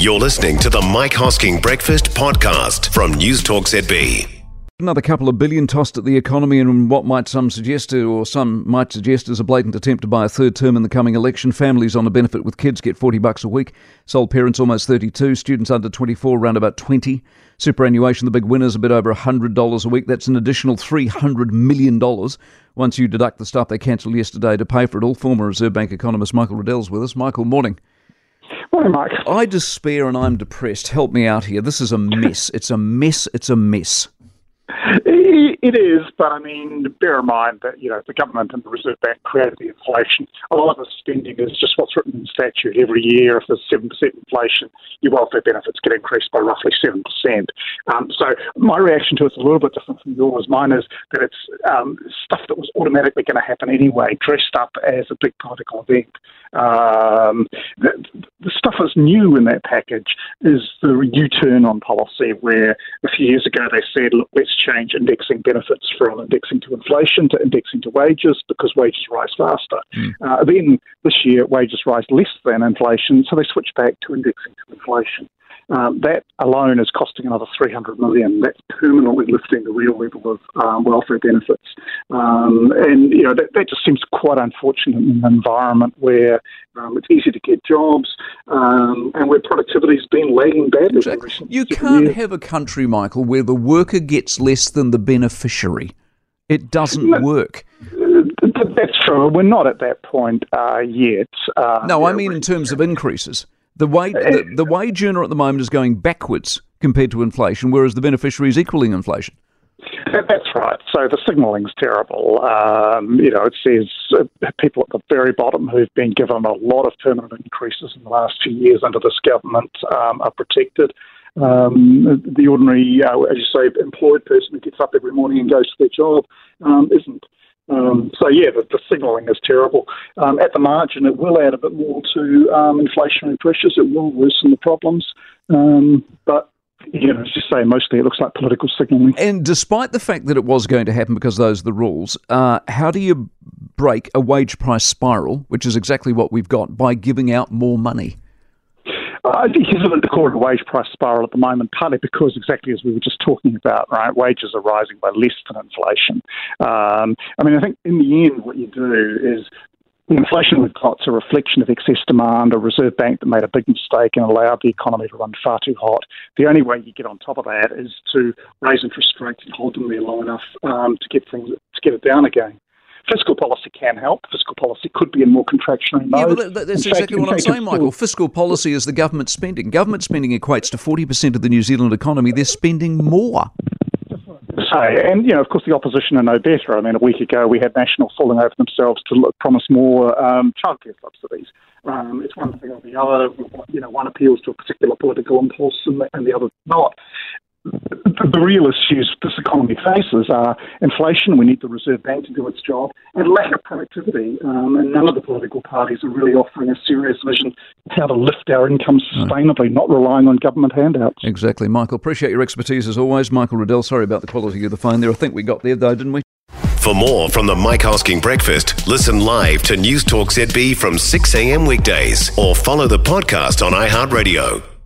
You're listening to the Mike Hosking Breakfast Podcast from News Talk ZB. Another couple of billion tossed at the economy, and what might some suggest, or some might suggest, is a blatant attempt to buy a third term in the coming election. Families on a benefit with kids get 40 bucks a week. Sole parents almost 32. Students under 24 around about 20. Superannuation, the big winners, a bit over $100 a week. That's an additional $300 million once you deduct the stuff they cancelled yesterday to pay for it all. Former Reserve Bank economist Michael Reddell's with us. Michael, morning. Morning, Mike. I despair and I'm depressed. Help me out here. This is a mess. It's a mess. It's a mess. It is, but I mean, bear in mind that you know the government and the Reserve Bank created the inflation. A lot of the spending is just what's written in statute. Every year, if there's seven percent inflation, your welfare benefits get increased by roughly seven percent. Um, so my reaction to it's a little bit different from yours. Mine is that it's um, stuff that was automatically going to happen anyway, dressed up as a big political event. Um, the, the stuff that's new in that package is the U-turn on policy, where a few years ago they said, look, let's change indexing benefits from indexing to inflation to indexing to wages because wages rise faster. Mm. Uh, then this year, wages rise less than inflation, so they switch back to indexing to inflation. Um, that alone is costing another 300 million. That's permanently lifting the real level of um, welfare benefits. Um, and, you know, that, that, just seems quite unfortunate in an environment where um, it's easy to get jobs um, and where productivity has been lagging badly. Exactly. You can't years. have a country, Michael, where the worker gets less than the beneficiary. It doesn't no, work. That's true. We're not at that point uh, yet. Uh, no, I mean in terms of increases. The, wage, the, the wage earner at the moment is going backwards compared to inflation, whereas the beneficiary is equaling inflation. That's right. So the signalling's terrible. Um, you know, it says uh, people at the very bottom who've been given a lot of permanent increases in the last few years under this government um, are protected. Um, the ordinary, uh, as you say, employed person who gets up every morning and goes to their job um, isn't. Um, so yeah, the, the signalling is terrible. Um, at the margin, it will add a bit more to um, inflationary pressures. It will worsen the problems, um, but you know, as you say, mostly it looks like political signalling. And despite the fact that it was going to happen because those are the rules, uh, how do you break a wage price spiral, which is exactly what we've got, by giving out more money? I think he's at the core of a wage price spiral at the moment, partly because exactly as we were just talking about, right, wages are rising by less than inflation. Um, I mean, I think in the end, what you do is the inflation we've got is a reflection of excess demand, a Reserve Bank that made a big mistake and allowed the economy to run far too hot. The only way you get on top of that is to raise interest rates and hold them there long enough um, to get things to get it down again fiscal policy can help. Fiscal policy could be in more contractionary mode. Yeah, that's exactly what I'm saying, Michael. Fiscal policy is the government spending. Government spending equates to 40% of the New Zealand economy. They're spending more. Say, and you know, of course, the opposition are no better. I mean, a week ago we had National falling over themselves to look, promise more um, childcare subsidies. Um, it's one thing or the other. You know, one appeals to a particular political impulse, and the, and the other not the real issues this economy faces are inflation, we need the Reserve Bank to do its job, and lack of productivity. Um, and none of the political parties are really offering a serious vision of how to lift our income sustainably, not relying on government handouts. Exactly. Michael, appreciate your expertise as always. Michael Reddell, sorry about the quality of the phone there. I think we got there though, didn't we? For more from the Mike Hosking Breakfast, listen live to News Talk ZB from 6 a.m. weekdays or follow the podcast on iHeartRadio.